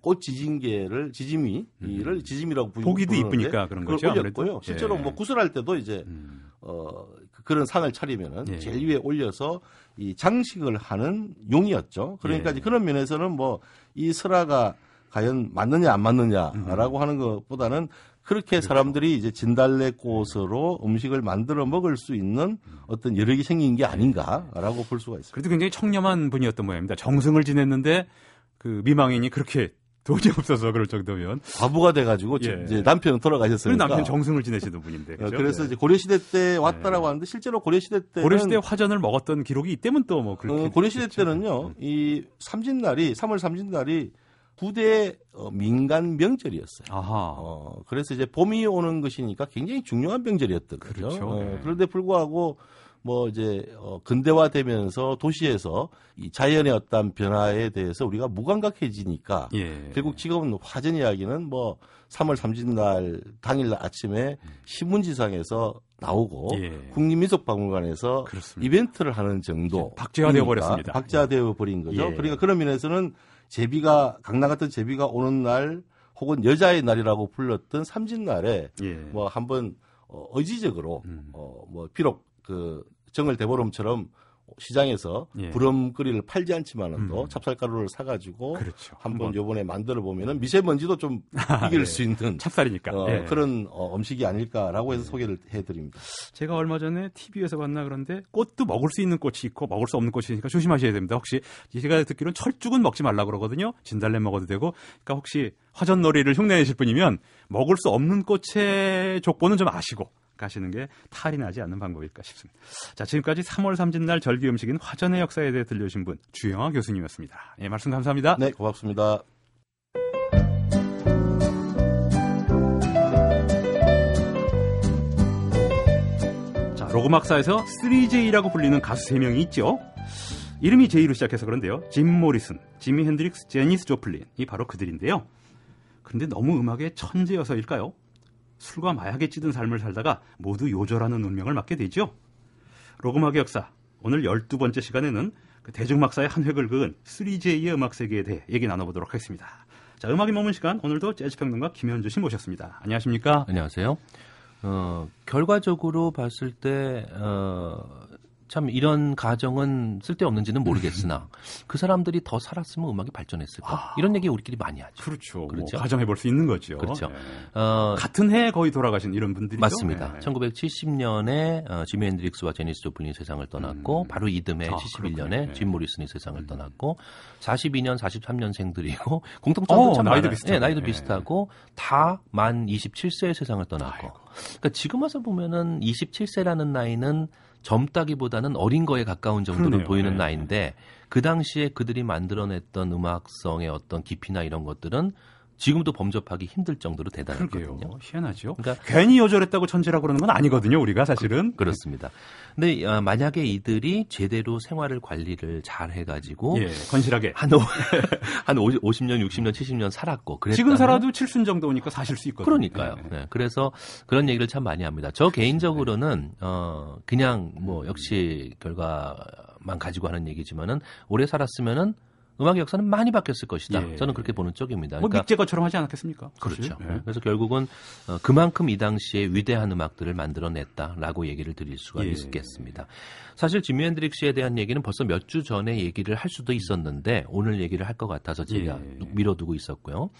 꽃 지짐개를 지짐이를 지짐이라고 부르 보기도 이쁘니까 그런 거죠. 올렸고요. 실제로 예. 뭐 구슬할 때도 이제 음. 어 그런 상을 차리면은 예. 제일 위에 올려서 이 장식을 하는 용이었죠. 그러니까 예. 그런 면에서는 뭐 이 설화가 과연 맞느냐 안 맞느냐라고 음. 하는 것보다는 그렇게 그렇죠. 사람들이 이제 진달래 꽃으로 음식을 만들어 먹을 수 있는 어떤 여력이 생긴 게 아닌가라고 볼 수가 있습니다. 그래도 굉장히 청렴한 분이었던 모양입니다. 정승을 지냈는데 그 미망인이 그렇게 돈이 없어서 그럴 정도면 과부가 돼가지고 예. 이제 남편은 돌아가셨으니까 남편 정승을 지내시던 분인데 어, 그렇죠? 그래서 네. 이제 고려 시대 때 왔다라고 네. 하는데 실제로 고려 시대 때 고려 시대 화전을 먹었던 기록이 있다면 또 뭐 그렇게 어, 고려 시대 때는요 이 삼진날이 3월 삼진날이 부대 어, 민간 명절이었어요. 아하. 어, 그래서 이제 봄이 오는 것이니까 굉장히 중요한 명절이었던 거죠. 그렇죠. 어, 네. 그런데 불구하고 뭐 이제 어 근대화되면서 도시에서 이 자연의 어떤 변화에 대해서 우리가 무감각해지니까 예. 결국 지금은 화전 이야기는 뭐 3월 30날 당일날 아침에 신문지상에서 나오고 예. 국립민속박물관에서 그렇습니다. 이벤트를 하는 정도 박제화되어 버렸습니다. 박제화되어 버린 거죠. 예. 그러니까 그런 면에서는 제비가 강남 같은 제비가 오는 날 혹은 여자의 날이라고 불렀던 삼진날에 예. 뭐 한번 어, 의지적으로 음. 어, 뭐 비록 그 정을 대보름처럼 시장에서 예. 부럼거리를 팔지 않지만은도 음. 찹쌀가루를 사가지고 그렇죠. 한번 요번에 만들어 보면은 미세먼지도 좀 아, 이길 네. 수 있는 찹쌀이니까 어, 예. 그런 어, 음식이 아닐까라고 해서 예. 소개를 해드립니다. 제가 얼마 전에 TV에서 봤나 그런데 꽃도 먹을 수 있는 꽃이 있고 먹을 수 없는 꽃이 있으니까 조심하셔야 됩니다. 혹시 제가 듣기로는 철쭉은 먹지 말라 그러거든요. 진달래 먹어도 되고. 그러니까 혹시 화전놀이를 흉내내실 분이면 먹을 수 없는 꽃의 족보는 좀 아시고 가시는 게 탈이 나지 않는 방법일까 싶습니다. 자, 지금까지 3월 3진날 절기 음식인 화전의 역사에 대해 들려주신 분 주영아 교수님이었습니다. 예, 말씀 감사합니다. 네, 고맙습니다. 자, 로그막사에서 3J라고 불리는 가수 3명이 있죠. 이름이 J로 시작해서 그런데요. 짐 모리슨, 지미 핸드릭스, 제니스 조플린. 이 바로 그들인데요. 그런데 너무 음악의 천재여서일까요? 술과 마약에 찌든 삶을 살다가 모두 요절하는 운명을 맞게 되죠. 로그마의 역사. 오늘 12번째 시간에는 그 대중막사의 한 획을 그은 3J의 음악 세계에 대해 얘기 나눠보도록 하겠습니다. 자, 음악이 머문 시간 오늘도 재즈 평론가 김현주 씨 모셨습니다. 안녕하십니까? 안녕하세요. 어, 결과적으로 봤을 때 어, 참 이런 가정은 쓸데없는지는 모르겠으나 그 사람들이 더 살았으면 음악이 발전했을까 아, 이런 얘기 우리끼리 많이 하죠. 그렇죠. 뭐 그렇죠. 뭐 가정해 볼 수 있는 거죠. 그렇죠. 네. 어, 같은 해에 거의 돌아가신 이런 분들이죠. 맞습니다. 네. 1970년에 어, 지미 핸드릭스와 제니스 조플린이 세상을 떠났고 음. 바로 이듬해 아, 71년에 네. 짐 모리슨이 세상을 음. 떠났고 42년, 43년생들이고 공통점도 어, 참 나이도 비슷하고, 네, 나이도 비슷하고 다 만 27세에 세상을 떠났고. 아이고. 그러니까 지금 와서 보면은 27세라는 나이는 젊다기보다는 어린 거에 가까운 정도로 그러네요. 보이는 네. 나이인데 그 당시에 그들이 만들어냈던 음악성의 어떤 깊이나 이런 것들은 지금도 범접하기 힘들 정도로 대단하거든요. 그러게요. 희한하죠. 그러니까 괜히 요절했다고 천재라고 그러는 건 아니거든요. 우리가 사실은. 그, 렇습니다 근데 어, 만약에 이들이 제대로 생활을 관리를 잘 해가지고 예, 건실하게 한, 한 50년, 60년, 70년 살았고 그랬다면, 지금 살아도 7순 정도니까 사실 수 있거든요. 그러니까요. 네. 네. 그래서 그런 얘기를 참 많이 합니다. 저 개인적으로는 어, 그냥 뭐 역시 결과만 가지고 하는 얘기지만은 오래 살았으면은 음악의 역사는 많이 바뀌었을 것이다. 예. 저는 그렇게 보는 쪽입니다. 뭐 그러니까, 믹제거처럼 하지 않았겠습니까? 그렇죠. 예. 그래서 결국은 어, 그만큼 이 당시에 위대한 음악들을 만들어냈다라고 얘기를 드릴 수가 예. 있겠습니다. 사실 지미 핸드릭스에 대한 얘기는 벌써 몇 주 전에 얘기를 할 수도 있었는데 오늘 얘기를 할 것 같아서 제가 예. 미뤄두고 있었고요.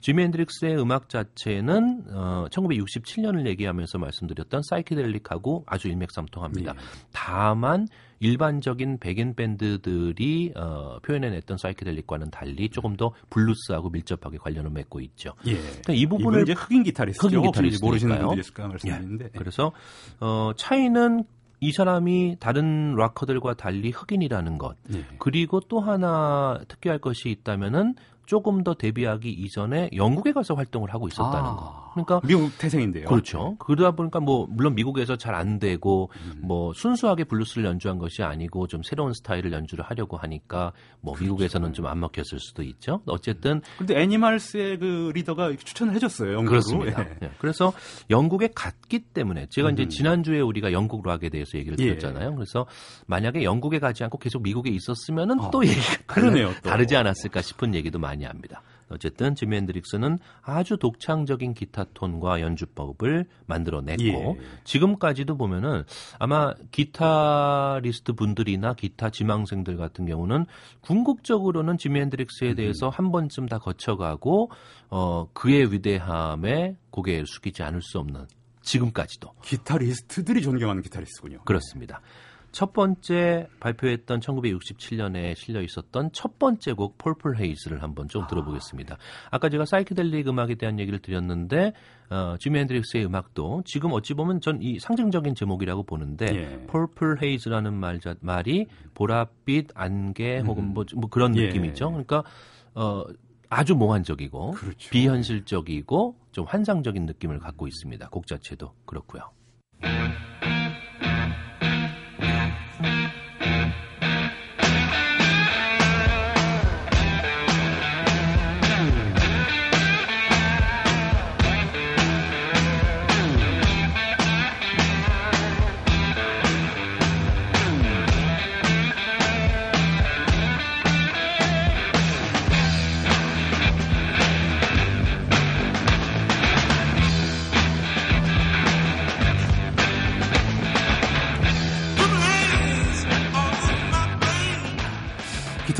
지미 헨드릭스의 음악 자체는 어, 1967년을 얘기하면서 말씀드렸던 사이키델릭하고 아주 일맥상통합니다. 예. 다만 일반적인 백인 밴드들이 어, 표현해냈던 사이키델릭과는 달리 조금 더 블루스하고 밀접하게 관련을 맺고 있죠. 예. 그러니까 이 부분을 이제 흑인 기타리스트 흑인 기타리스트 모르시는 분들이 있을까 말씀드리는데. 예. 그래서 어, 차이는 이 사람이 다른 락커들과 달리 흑인이라는 것 예. 그리고 또 하나 특이할 것이 있다면은 조금 더 데뷔하기 이전에 영국에 가서 활동을 하고 있었다는 아, 거. 그러니까 미국 태생인데요. 그렇죠. 네. 그러다 보니까 뭐 물론 미국에서 잘 안 되고 음. 뭐 순수하게 블루스를 연주한 것이 아니고 좀 새로운 스타일을 연주를 하려고 하니까 뭐 그렇죠. 미국에서는 좀 안 먹혔을 수도 있죠. 어쨌든 근데 애니멀스의 그 리더가 추천을 해줬어요. 영국으로. 그렇습니다. 예. 네. 그래서 영국에 갔기 때문에 제가 음. 이제 지난주에 우리가 영국 락에 대해서 얘기를 예. 드렸잖아요. 예. 그래서 만약에 영국에 가지 않고 계속 미국에 있었으면은 어. 또 얘기가 그러네요. 또. 다르지 않았을까 싶은 얘기도 많이 합니다. 어쨌든 지미 핸드릭스는 아주 독창적인 기타 톤과 연주법을 만들어냈고 예. 지금까지도 보면은 아마 기타리스트 분들이나 기타 지망생들 같은 경우는 궁극적으로는 지미 핸드릭스에 음. 대해서 음. 한 번쯤 다 거쳐가고 어 그의 위대함에 고개를 숙이지 않을 수 없는 지금까지도 기타리스트들이 존경하는 기타리스트군요. 그렇습니다. 첫 번째 발표했던 1967년에 실려 있었던 첫 번째 곡 폴플 헤이즈를 한번 좀 들어보겠습니다. 아까 제가 사이키델릭 음악에 대한 얘기를 드렸는데 어, 지미 핸드릭스의 음악도 지금 어찌 보면 전 이 상징적인 제목이라고 보는데 예. 폴플 헤이즈라는 말, 말이 보랏빛 안개 혹은 뭐, 뭐 그런 예. 느낌이죠. 그러니까 어, 아주 몽환적이고 그렇죠. 비현실적이고 좀 환상적인 느낌을 갖고 있습니다. 곡 자체도 그렇고요.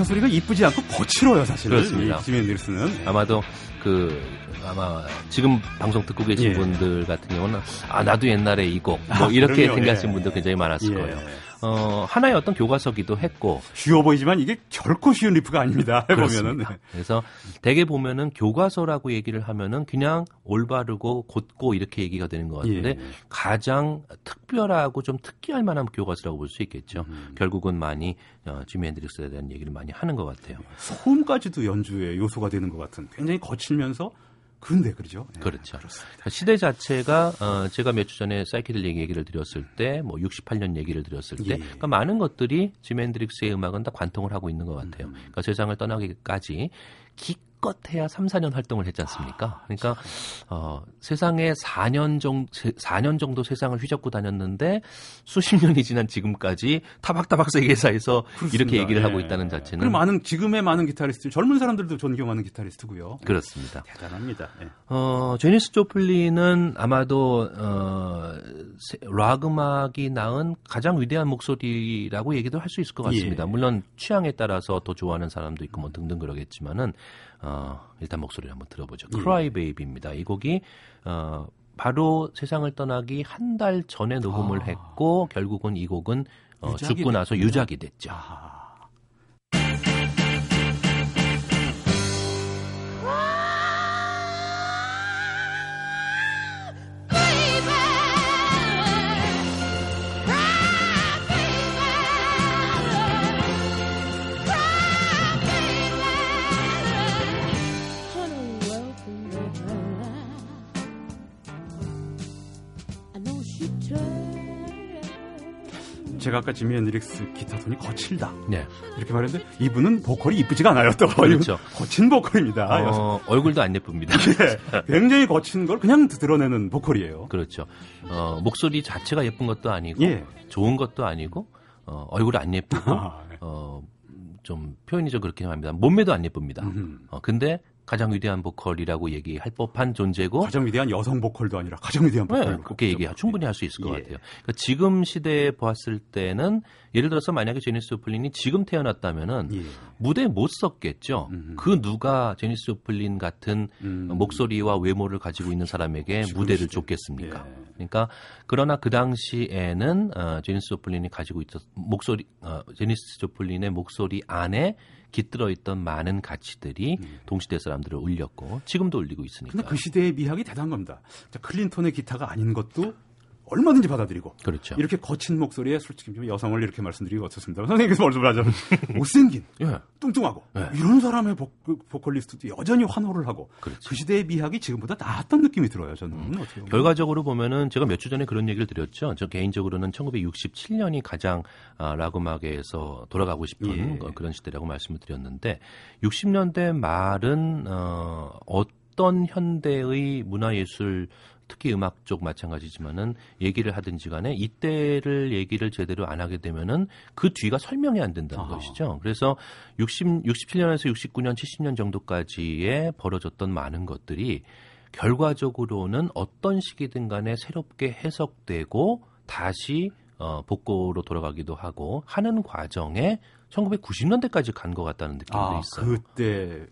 소리가 이쁘지 않고 거칠어요, 사실. 그렇습니다. 지미 앤드릭스는 아마도 그 아마 지금 방송 듣고 계신 예. 분들 같은 경우는 아 나도 옛날에 이 곡뭐 아, 이렇게 생각하신 예. 분들 굉장히 많았을 예. 거예요. 어, 하나의 어떤 교과서기도 했고 쉬워 보이지만 이게 결코 쉬운 리프가 아닙니다. 해보면은 그래서 대개 보면은 교과서라고 얘기를 하면은 그냥 올바르고 곧고 이렇게 얘기가 되는 것 같은데 예. 가장 특별하고 좀 특이할 만한 교과서라고 볼 수 있겠죠. 음. 결국은 많이 어, 지미 앤드릭스에 대한 얘기를 많이 하는 것 같아요. 소음까지도 연주의 요소가 되는 것 같은 굉장히 거칠면서 그런데 그러죠. 네, 그렇죠. 그렇습니다. 시대 자체가 어, 제가 몇 주 전에 사이키델릭 얘기를 드렸을 때, 뭐 68년 얘기를 드렸을 때, 예. 그러니까 많은 것들이 지미 앤드릭스의 음악은 다 관통을 하고 있는 것 같아요. 음. 그러니까 세상을 떠나기까지 기 껏해야 3, 4년 활동을 했지 않습니까? 그러니까 어, 세상에 4년 정도 4년 정도 세상을 휘젓고 다녔는데 수십 년이 지난 지금까지 타박타박 세계사에서 그렇습니다. 이렇게 얘기를 예. 하고 있다는 자체는 그리고 많은 지금의 많은 기타리스트 젊은 사람들도 존경하는 기타리스트고요. 그렇습니다. 대단합니다. 예. 어, 제니스 조플리는 아마도 어, 락 음악이 낳은 가장 위대한 목소리라고 얘기도 할 수 있을 것 같습니다. 예. 물론 취향에 따라서 더 좋아하는 사람도 있고 뭐 등등 그러겠지만은 어, 일단 목소리를 한번 들어보죠. 예. Cry Baby입니다. 이 곡이 어, 바로 세상을 떠나기 한 달 전에 녹음을 아. 했고 결국은 이 곡은 어, 죽고 나서 유작이 됐죠. 아. 제가 아까 지미 앤드릭스 기타 톤이 거칠다. 네. 이렇게 말했는데 이분은 보컬이 이쁘지가 않아요. 또 그렇죠. 거친 보컬입니다. 어, 얼굴도 안 예쁩니다. 네. 굉장히 거친 걸 그냥 드러내는 보컬이에요. 그렇죠. 어, 목소리 자체가 예쁜 것도 아니고 예. 좋은 것도 아니고 어, 얼굴 안 예쁘고 아, 네. 어, 좀 표현이 좀 그렇게 합니다. 몸매도 안 예쁩니다. 어, 근데 가장 위대한 보컬이라고 얘기할 법한 존재고 가장 위대한 여성 보컬도 아니라 가장 위대한 보컬 네, 그렇게 얘기 충분히 할 수 있을 것 예. 같아요. 그러니까 지금 시대에 보았을 때는 예를 들어서 만약에 제니스 조플린이 지금 태어났다면은 예. 무대에 못 섰겠죠. 음흠. 그 누가 제니스 조플린 같은 음. 목소리와 외모를 가지고 있는 사람에게 무대를 줬겠습니까? 예. 그러니까 그러나 그 당시에는 어, 제니스 조플린이 가지고 있었 목소리 어, 제니스 조플린의 목소리 안에 깃들어 있던 많은 가치들이 음. 동시대 사람들을 울렸고 지금도 울리고 있으니까. 근데 그 시대의 미학이 대단한 겁니다. 자, 클린톤의 기타가 아닌 것도 얼마든지 받아들이고 그렇죠. 이렇게 거친 목소리에 솔직히 좀 여성을 이렇게 말씀드리기 어떻습니다. 선생님께서 말씀을 하자면 못생긴, 예. 뚱뚱하고 예. 이런 사람의 보, 보컬리스트도 여전히 환호를 하고 그렇죠. 그 시대의 미학이 지금보다 나았던 느낌이 들어요. 저는 음. 결과적으로 보면은 제가 몇 주 전에 그런 얘기를 드렸죠. 저 개인적으로는 1967년이 가장 아, 락 음악에서 돌아가고 싶은 예. 그런 시대라고 말씀을 드렸는데 60년대 말은 어, 어떤 현대의 문화예술 특히 음악 쪽 마찬가지지만은 얘기를 하든지 간에 이때를 얘기를 제대로 안 하게 되면은 그 뒤가 설명이 안 된다는 아. 것이죠. 그래서 60, 67년에서 69년, 70년 정도까지에 벌어졌던 많은 것들이 결과적으로는 어떤 시기든 간에 새롭게 해석되고 다시 어, 복고로 돌아가기도 하고 하는 과정에 1990년대까지 간 것 같다는 느낌도 아, 있어요. 그때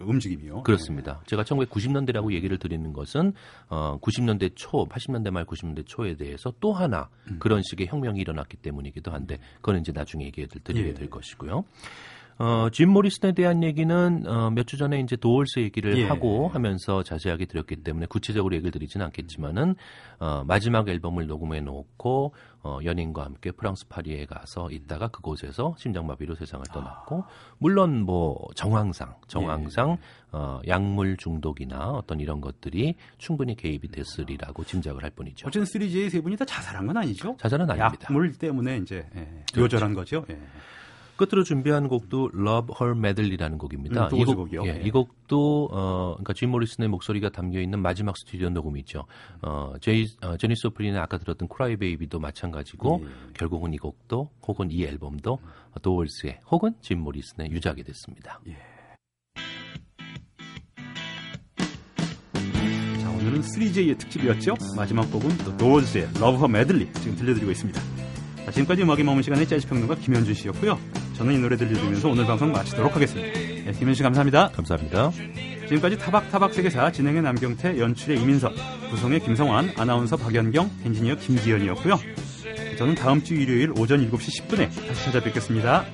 움직임이요. 그렇습니다. 제가 1990년대라고 얘기를 드리는 것은 어 90년대 초, 80년대 말 90년대 초에 대해서 또 하나 음. 그런 식의 혁명이 일어났기 때문이기도 한데 그건 이제 나중에 얘기해 드리게 예. 될 것이고요. 어, 짐 모리슨에 대한 얘기는 어, 몇 주 전에 이제 도올스 얘기를 예. 하고 하면서 자세하게 드렸기 때문에 구체적으로 얘기를 드리지는 않겠지만은 어, 마지막 앨범을 녹음해 놓고 어, 연인과 함께 프랑스 파리에 가서 있다가 그곳에서 심장마비로 세상을 떠났고 물론 뭐 정황상 정황상 예. 어, 약물 중독이나 어떤 이런 것들이 충분히 개입이 됐으리라고 짐작을 할 뿐이죠. 어쨌든 3J의 세 분이 다 자살한 건 아니죠? 자살은 아닙니다. 약물 때문에 이제 예, 그렇죠. 요절한 거죠. 예. 끝으로 준비한 곡도 Love Her Medley라는 곡입니다. 음, 이, 곡, 예, 네. 이 곡도 어, 그러니까 짐 모리슨의 목소리가 담겨 있는 마지막 스튜디오 녹음이죠. 어, 제이 어, 제니 소프린의 아까 들었던 Cry Baby도 마찬가지고 예. 결국은 이 곡도 혹은 이 앨범도 도월스의 혹은 짐 모리슨의 유작이 됐습니다. 예. 자 오늘은 3J의 특집이었죠. 마지막 곡은 또 도월스의 Love Her Medley 지금 들려드리고 있습니다. 자, 지금까지 음악의 머문 시간의 재즈 평론가 김현준 씨였고요. 저는 이 노래 들려드리면서 오늘 방송 마치도록 하겠습니다. 네, 김현 씨 감사합니다. 감사합니다. 지금까지 타박타박 세계사 진행의 남경태, 연출의 이민석, 구성의 김성환, 아나운서 박연경, 엔지니어 김지연이었고요. 저는 다음 주 일요일 오전 7시 10분에 다시 찾아뵙겠습니다.